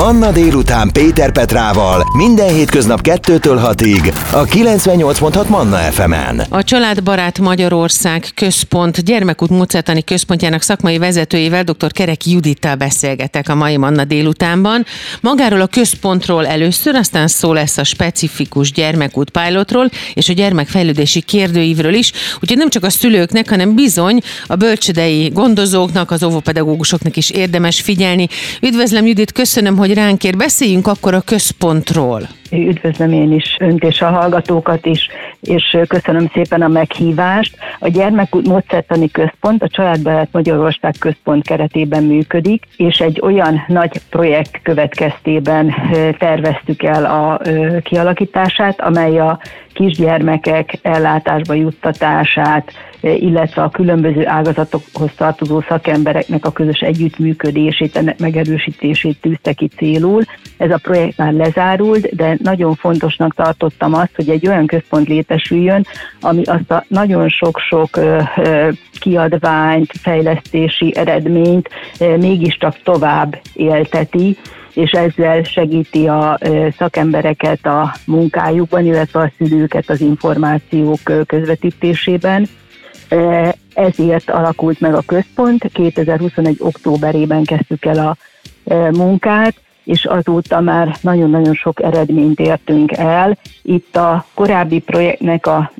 Manna délután Péter Petrával minden hétköznap 2-től 6-ig a 98.6 Manna FM-en. A Családbarát Magyarország Központ gyermekút módszertani központjának szakmai vezetőjével dr. Kerek Judittal beszélgetek a mai Manna délutánban. Magáról a központról először, aztán szó lesz a specifikus gyermekút pilotról és a gyermekfejlődési kérdőívről is, úgyhogy nem csak a szülőknek, hanem bizony a bölcsödei gondozóknak, az óvópedagógusoknak is érdemes figyelni. Üdvözlöm Judit, köszönöm, hogy ránk ér. Beszéljünk akkor a központról. Üdvözlöm én is önt és a hallgatókat is, és köszönöm szépen a meghívást. A Gyermekút Módszertani Központ a Családbarát Magyarország Központ keretében működik, és egy olyan nagy projekt következtében terveztük el a kialakítását, amely a kisgyermekek ellátásba juttatását, illetve a különböző ágazatokhoz tartozó szakembereknek a közös együttműködését, ennek megerősítését tűzte ki célul. Ez a projekt már lezárult, de nagyon fontosnak tartottam azt, hogy egy olyan központ létesüljön, ami azt a nagyon sok-sok kiadványt, fejlesztési eredményt mégiscsak tovább élteti, és ezzel segíti a szakembereket a munkájukban, illetve a szülőket az információk közvetítésében. Ezért alakult meg a központ, 2021. októberében kezdtük el a munkát, és azóta már nagyon-nagyon sok eredményt értünk el. Itt a korábbi projektnek a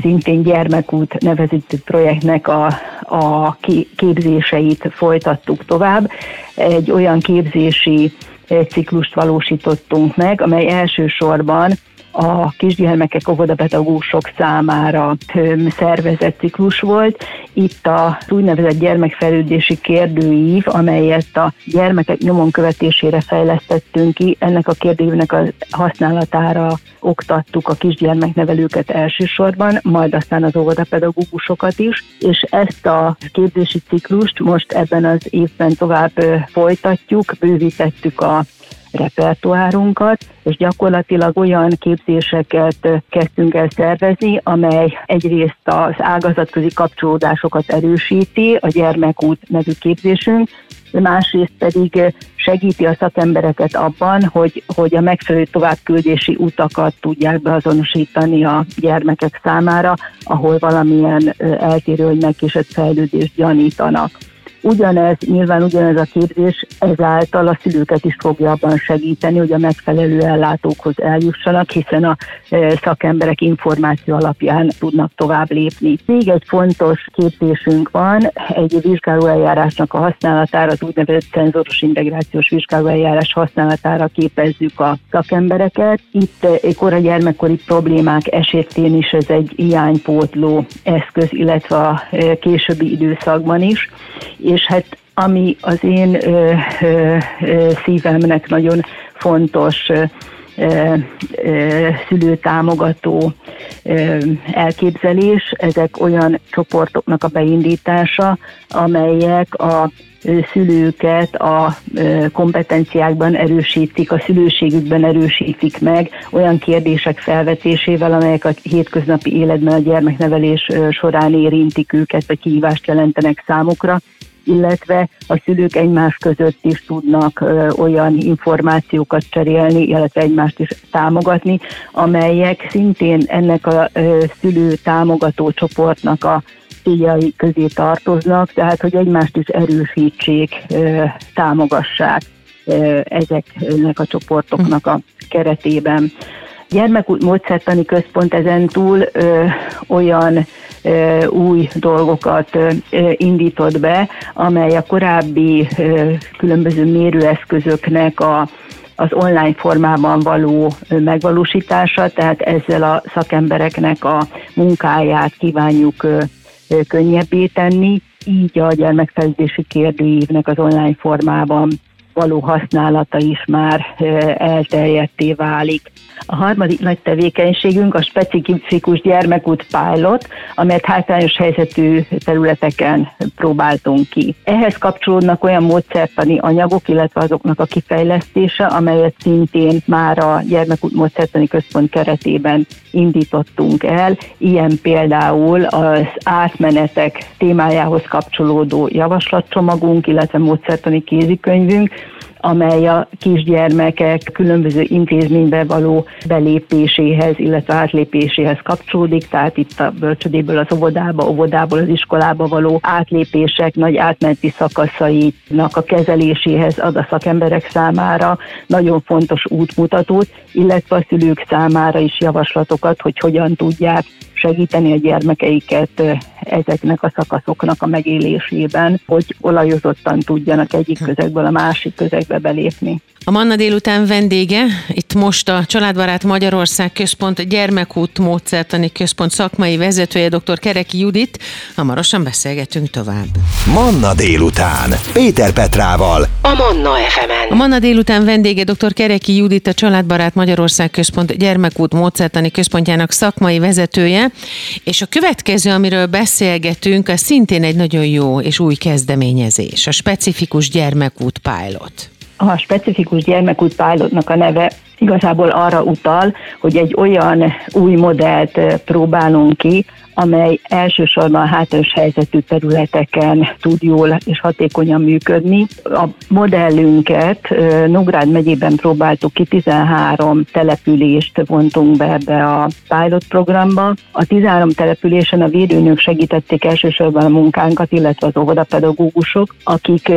szintén gyermekút nevezetű projektnek a, a képzéseit folytattuk tovább. Egy olyan képzési ciklust valósítottunk meg, amely elsősorban a kisgyermekek óvodapedagógusok számára szervezett ciklus volt. Itt a úgynevezett gyermekfejlődési kérdőív, amelyet a gyermekek nyomon követésére fejlesztettünk ki, ennek a kérdőívnek a használatára oktattuk a kisgyermeknevelőket elsősorban, majd aztán az óvodapedagógusokat is, és ezt a képzési ciklust most ebben az évben tovább folytatjuk, bővítettük a repertoárunkat, és gyakorlatilag olyan képzéseket kezdtünk el szervezni, amely egyrészt az ágazatközi kapcsolódásokat erősíti, a gyermekút nevű képzésünk, másrészt pedig segíti a szakembereket abban, hogy, hogy a megfelelő továbbküldési utakat tudják beazonosítani a gyermekek számára, ahol valamilyen eltérő, hogy megkésett fejlődést gyanítanak. Ugyanez, nyilván ugyanez a képzés ezáltal a szülőket is fogja abban segíteni, hogy a megfelelő ellátókhoz eljussanak, hiszen a e, szakemberek információ alapján tudnak tovább lépni. Még egy fontos képzésünk van, egy vizsgálóeljárásnak a használatára, az úgynevezett szenzoros integrációs vizsgálóeljárás használatára képezzük a szakembereket. Itt egy kora gyermekkori problémák esetén is ez egy hiánypótló eszköz, illetve a e, későbbi időszakban is és hát ami az én ö, ö, ö, szívemnek nagyon fontos ö, szülőtámogató elképzelés, ezek olyan csoportoknak a beindítása, amelyek a szülőket a kompetenciákban erősítik, a szülőségükben erősítik meg olyan kérdések felvetésével, amelyek a hétköznapi életben a gyermeknevelés során érintik őket, vagy kihívást jelentenek számukra illetve a szülők egymás között is tudnak olyan információkat cserélni, illetve egymást is támogatni, amelyek szintén ennek a szülő támogató csoportnak a céljai közé tartoznak, tehát hogy egymást is erősítsék, támogassák ezeknek a csoportoknak a keretében. Gyermekút módszertani központ ezen túl ö, olyan ö, új dolgokat ö, indított be, amely a korábbi ö, különböző mérőeszközöknek a az online formában való megvalósítása, tehát ezzel a szakembereknek a munkáját kívánjuk könnyebbé tenni, így a gyermekfejlődési kérdőívnek az online formában való használata is már elterjedté válik. A harmadik nagy tevékenységünk a specifikus gyermekút pilot, amelyet hátrányos helyzetű területeken próbáltunk ki. Ehhez kapcsolódnak olyan módszertani anyagok, illetve azoknak a kifejlesztése, amelyet szintén már a Gyermekút Módszertani Központ keretében indítottunk el. Ilyen például az átmenetek témájához kapcsolódó javaslatcsomagunk, illetve módszertani kézikönyvünk, amely a kisgyermekek különböző intézménybe való belépéséhez, illetve átlépéséhez kapcsolódik, tehát itt a bölcsödéből az óvodába, óvodából az iskolába való átlépések nagy átmeneti szakaszainak a kezeléséhez ad a szakemberek számára nagyon fontos útmutatót, illetve a szülők számára is javaslatokat, hogy hogyan tudják segíteni a gyermekeiket ezeknek a szakaszoknak a megélésében, hogy olajozottan tudjanak egyik közegből a másik közegbe belépni. A Manna délután vendége, itt most a Családbarát Magyarország Központ Gyermekút Módszertani Központ szakmai vezetője, dr. Kereki Judit. Hamarosan beszélgetünk tovább. Manna délután. Péter Petrával. A Manna FM-en. A Manna délután vendége dr. Kereki Judit, a Családbarát Magyarország Központ Gyermekút Módszertani Központjának szakmai vezetője. És a következő, amiről beszélgetünk, az szintén egy nagyon jó és új kezdeményezés, a specifikus gyermekút pilot. A specifikus gyermekút pilotnak a neve igazából arra utal, hogy egy olyan új modellt próbálunk ki, amely elsősorban hátrányos helyzetű területeken tud jól és hatékonyan működni. A modellünket Nógrád megyében próbáltuk ki, 13 települést vontunk be ebbe a pilot programba. A 13 településen a védőnök segítették elsősorban a munkánkat, illetve az óvodapedagógusok, akik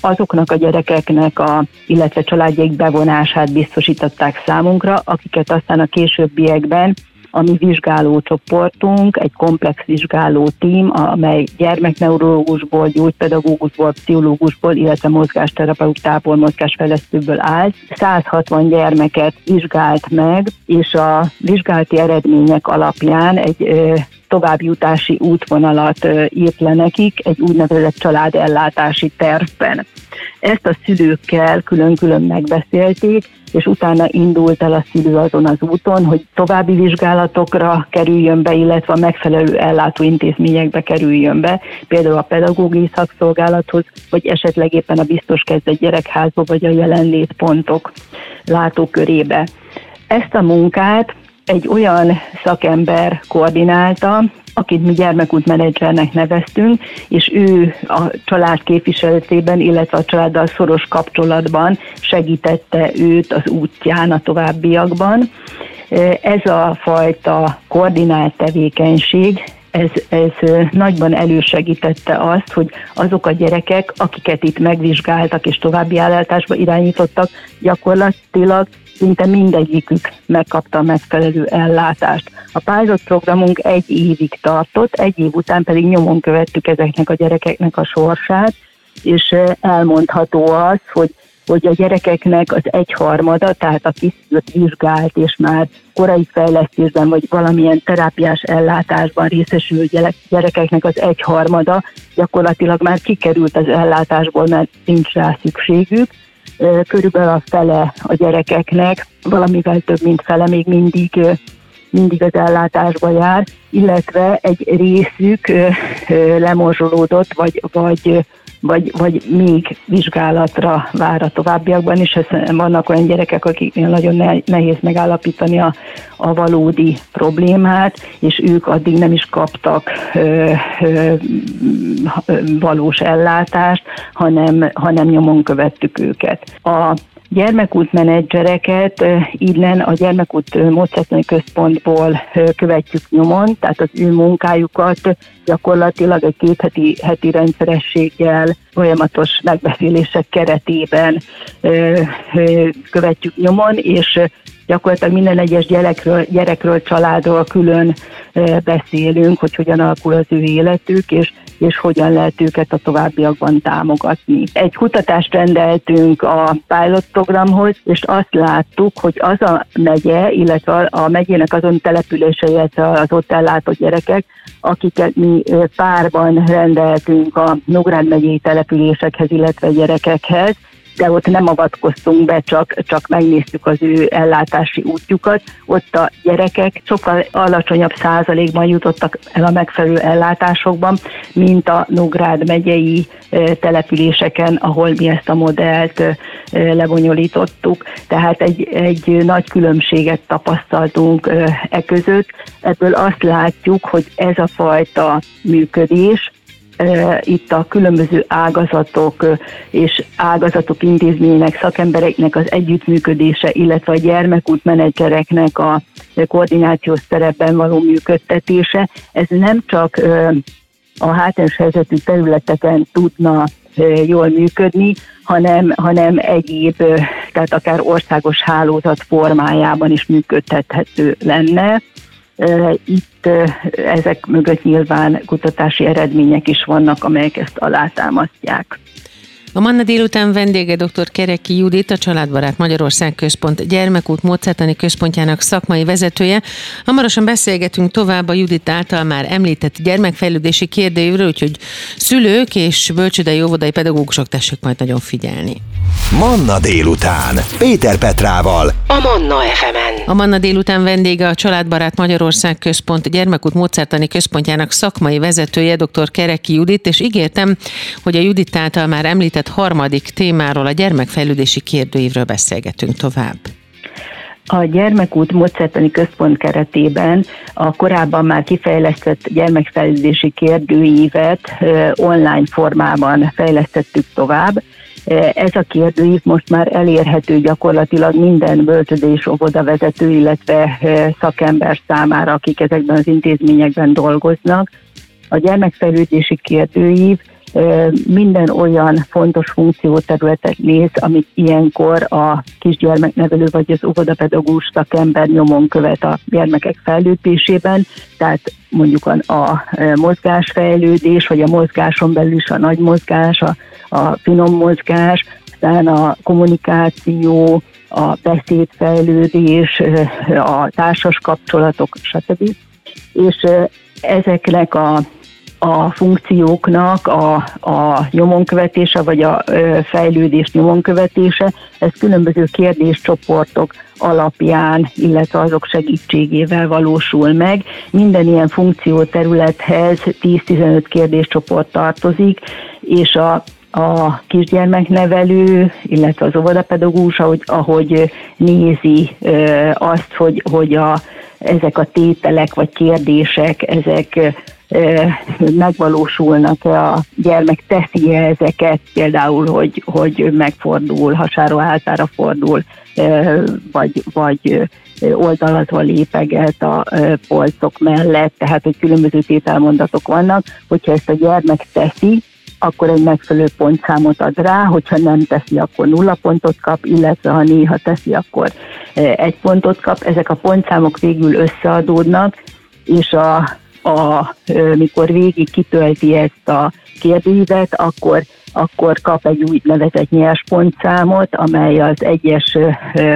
azoknak a gyerekeknek, a, illetve családjaik bevonását biztosították számunkra, akiket aztán a későbbiekben a mi vizsgáló csoportunk, egy komplex vizsgáló tím, amely gyermekneurológusból, gyógypedagógusból, pszichológusból, illetve mozgásterapeutából, mozgásfejlesztőből állt. 160 gyermeket vizsgált meg, és a vizsgálati eredmények alapján egy továbbjutási útvonalat írt le nekik egy úgynevezett családellátási tervben. Ezt a szülőkkel külön-külön megbeszélték, és utána indult el a szülő azon az úton, hogy további vizsgálatokra kerüljön be, illetve a megfelelő ellátó intézményekbe kerüljön be, például a pedagógiai szakszolgálathoz, vagy esetleg éppen a biztos kezdett gyerekházba, vagy a jelenlétpontok látókörébe. Ezt a munkát egy olyan szakember koordinálta, akit mi gyermekút menedzsernek neveztünk, és ő a család képviseletében, illetve a családdal szoros kapcsolatban segítette őt az útján a továbbiakban. Ez a fajta koordinált tevékenység, ez, ez nagyban elősegítette azt, hogy azok a gyerekek, akiket itt megvizsgáltak és további állátásba irányítottak, gyakorlatilag szinte mindegyikük megkapta a megfelelő ellátást. A pilot programunk egy évig tartott, egy év után pedig nyomon követtük ezeknek a gyerekeknek a sorsát, és elmondható az, hogy hogy a gyerekeknek az egyharmada, tehát a kiszült vizsgált és már korai fejlesztésben vagy valamilyen terápiás ellátásban részesülő gyerekeknek az egyharmada gyakorlatilag már kikerült az ellátásból, mert nincs rá szükségük, körülbelül a fele a gyerekeknek, valamivel több, mint fele még mindig mindig az ellátásba jár, illetve egy részük lemorzsolódott, vagy, vagy vagy, vagy még vizsgálatra vár a továbbiakban is, hiszen vannak olyan gyerekek, akiknél nagyon nehéz megállapítani a, a valódi problémát, és ők addig nem is kaptak ö, ö, valós ellátást, hanem, hanem nyomon követtük őket. A gyermekút menedzsereket innen a gyermekút módszertani központból követjük nyomon, tehát az ő munkájukat gyakorlatilag egy két heti, heti rendszerességgel, folyamatos megbeszélések keretében követjük nyomon, és gyakorlatilag minden egyes gyerekről, gyerekről, családról külön beszélünk, hogy hogyan alakul az ő életük, és, és hogyan lehet őket a továbbiakban támogatni. Egy kutatást rendeltünk a pilot programhoz, és azt láttuk, hogy az a megye, illetve a megyének azon települése, az ott ellátott gyerekek, akiket mi párban rendeltünk a Nógrád megyei településekhez, illetve gyerekekhez, de ott nem avatkoztunk be, csak, csak megnéztük az ő ellátási útjukat. Ott a gyerekek sokkal alacsonyabb százalékban jutottak el a megfelelő ellátásokban, mint a Nógrád megyei településeken, ahol mi ezt a modellt lebonyolítottuk. Tehát egy, egy nagy különbséget tapasztaltunk e között. Ebből azt látjuk, hogy ez a fajta működés, itt a különböző ágazatok és ágazatok intézménynek, szakembereknek az együttműködése, illetve a gyermekút a koordinációs szerepben való működtetése. Ez nem csak a hátrányos helyzetű területeken tudna jól működni, hanem, hanem egyéb, tehát akár országos hálózat formájában is működtethető lenne. Itt ezek mögött nyilván kutatási eredmények is vannak, amelyek ezt alátámasztják. A Manna délután vendége dr. Kereki Judit, a Családbarát Magyarország Központ gyermekút módszertani központjának szakmai vezetője. Hamarosan beszélgetünk tovább a Judit által már említett gyermekfejlődési kérdőjéről, úgyhogy szülők és bölcsődei óvodai pedagógusok tessék majd nagyon figyelni. Manna délután. Péter Petrával. A Manna FM-en. A Manna délután vendége a Családbarát Magyarország Központ gyermekút módszertani központjának szakmai vezetője, dr. Kereki Judit, és ígértem, hogy a Judit által már említett harmadik témáról, a gyermekfejlődési kérdőívről beszélgetünk tovább. A Gyermekút Módszertani Központ keretében a korábban már kifejlesztett gyermekfejlődési kérdőívet online formában fejlesztettük tovább, ez a kérdőív most már elérhető gyakorlatilag minden bölcsödő és óvodavezető, illetve szakember számára, akik ezekben az intézményekben dolgoznak. A gyermekfejlődési kérdőív minden olyan fontos funkcióterületet néz, amit ilyenkor a kisgyermeknevelő vagy az óvodapedagógus szakember nyomon követ a gyermekek fejlődésében, tehát mondjuk a, a mozgásfejlődés, vagy a mozgáson belül is a nagy mozgás, a, a finom mozgás, aztán a kommunikáció, a beszédfejlődés, a társas kapcsolatok, stb. És ezeknek a a funkcióknak a, a nyomonkövetése, vagy a fejlődés nyomonkövetése, ez különböző kérdéscsoportok alapján, illetve azok segítségével valósul meg. Minden ilyen funkcióterülethez 10-15 kérdéscsoport tartozik, és a a kisgyermeknevelő, illetve az óvodapedagógus, ahogy, ahogy nézi azt, hogy, hogy a, ezek a tételek vagy kérdések, ezek megvalósulnak-e a gyermek teszi -e ezeket, például, hogy, hogy megfordul, hasáro áltára fordul, vagy, vagy oldalazva lépeget a polcok mellett, tehát hogy különböző tételmondatok vannak, hogyha ezt a gyermek teszi, akkor egy megfelelő pontszámot ad rá, hogyha nem teszi, akkor nulla pontot kap, illetve ha néha teszi, akkor egy pontot kap. Ezek a pontszámok végül összeadódnak, és a a, mikor végig kitölti ezt a kérdőívet, akkor akkor kap egy úgynevezett nyerspontszámot, amely az egyes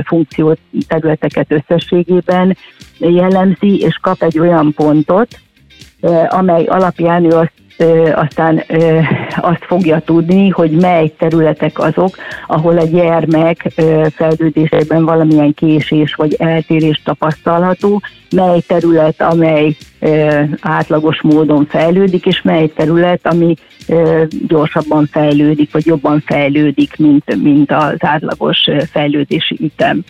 funkció területeket összességében jellemzi, és kap egy olyan pontot, amely alapján ő azt aztán azt fogja tudni, hogy mely területek azok, ahol a gyermek fejlődésében valamilyen késés vagy eltérés tapasztalható, mely terület, amely átlagos módon fejlődik, és mely terület, ami gyorsabban fejlődik, vagy jobban fejlődik, mint, mint az átlagos fejlődési ütem.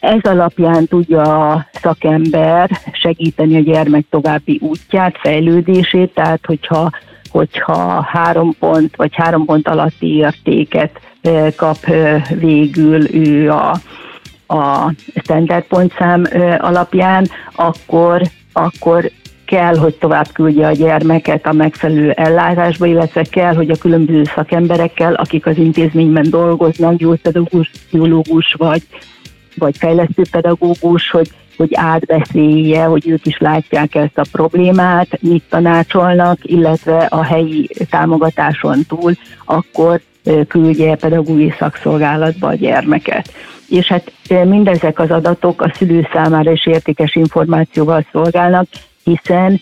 Ez alapján tudja a szakember segíteni a gyermek további útját, fejlődését, tehát hogyha, hogyha három pont vagy három pont alatti értéket kap végül ő a, a standard pontszám alapján, akkor, akkor kell, hogy tovább küldje a gyermeket a megfelelő ellátásba, illetve kell, hogy a különböző szakemberekkel, akik az intézményben dolgoznak, gyógypedagógus, biológus vagy vagy fejlesztő pedagógus, hogy, hogy átbeszélje, hogy ők is látják ezt a problémát, mit tanácsolnak, illetve a helyi támogatáson túl, akkor küldje pedagógiai szakszolgálatba a gyermeket. És hát mindezek az adatok a szülő számára is értékes információval szolgálnak, hiszen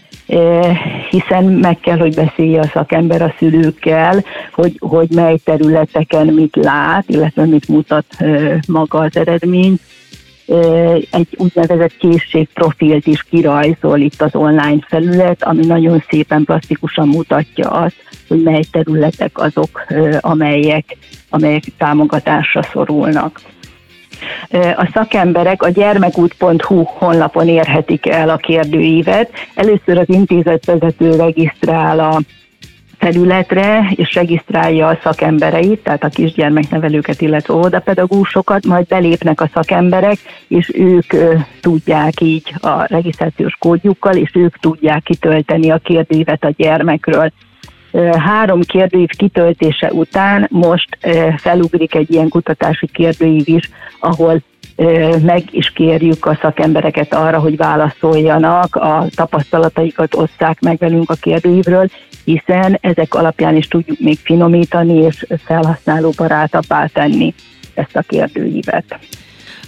hiszen meg kell, hogy beszélje a szakember a szülőkkel, hogy, hogy mely területeken mit lát, illetve mit mutat maga az eredmény. Egy úgynevezett készségprofilt is kirajzol itt az online felület, ami nagyon szépen plastikusan mutatja azt, hogy mely területek azok, amelyek, amelyek támogatásra szorulnak. A szakemberek a gyermekút.hu honlapon érhetik el a kérdőívet. Először az intézet vezető regisztrál a felületre, és regisztrálja a szakembereit, tehát a kisgyermeknevelőket, illetve óvodapedagógusokat, majd belépnek a szakemberek, és ők tudják így a regisztrációs kódjukkal, és ők tudják kitölteni a kérdévet a gyermekről. Három kérdőív kitöltése után most felugrik egy ilyen kutatási kérdőív is, ahol meg is kérjük a szakembereket arra, hogy válaszoljanak, a tapasztalataikat osszák meg velünk a kérdőívről, hiszen ezek alapján is tudjuk még finomítani és felhasználó barátabbá tenni ezt a kérdőívet.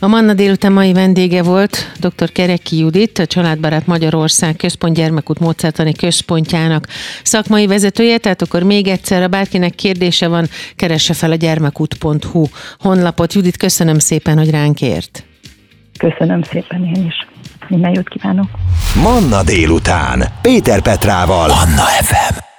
A Manna délután mai vendége volt dr. Kereki Judit, a Családbarát Magyarország Központ Gyermekút Módszertani Központjának szakmai vezetője, tehát akkor még egyszer, ha bárkinek kérdése van, keresse fel a gyermekút.hu honlapot. Judit, köszönöm szépen, hogy ránk ért. Köszönöm szépen én is. Minden jót kívánok. Manna délután. Péter Petrával. Manna FM.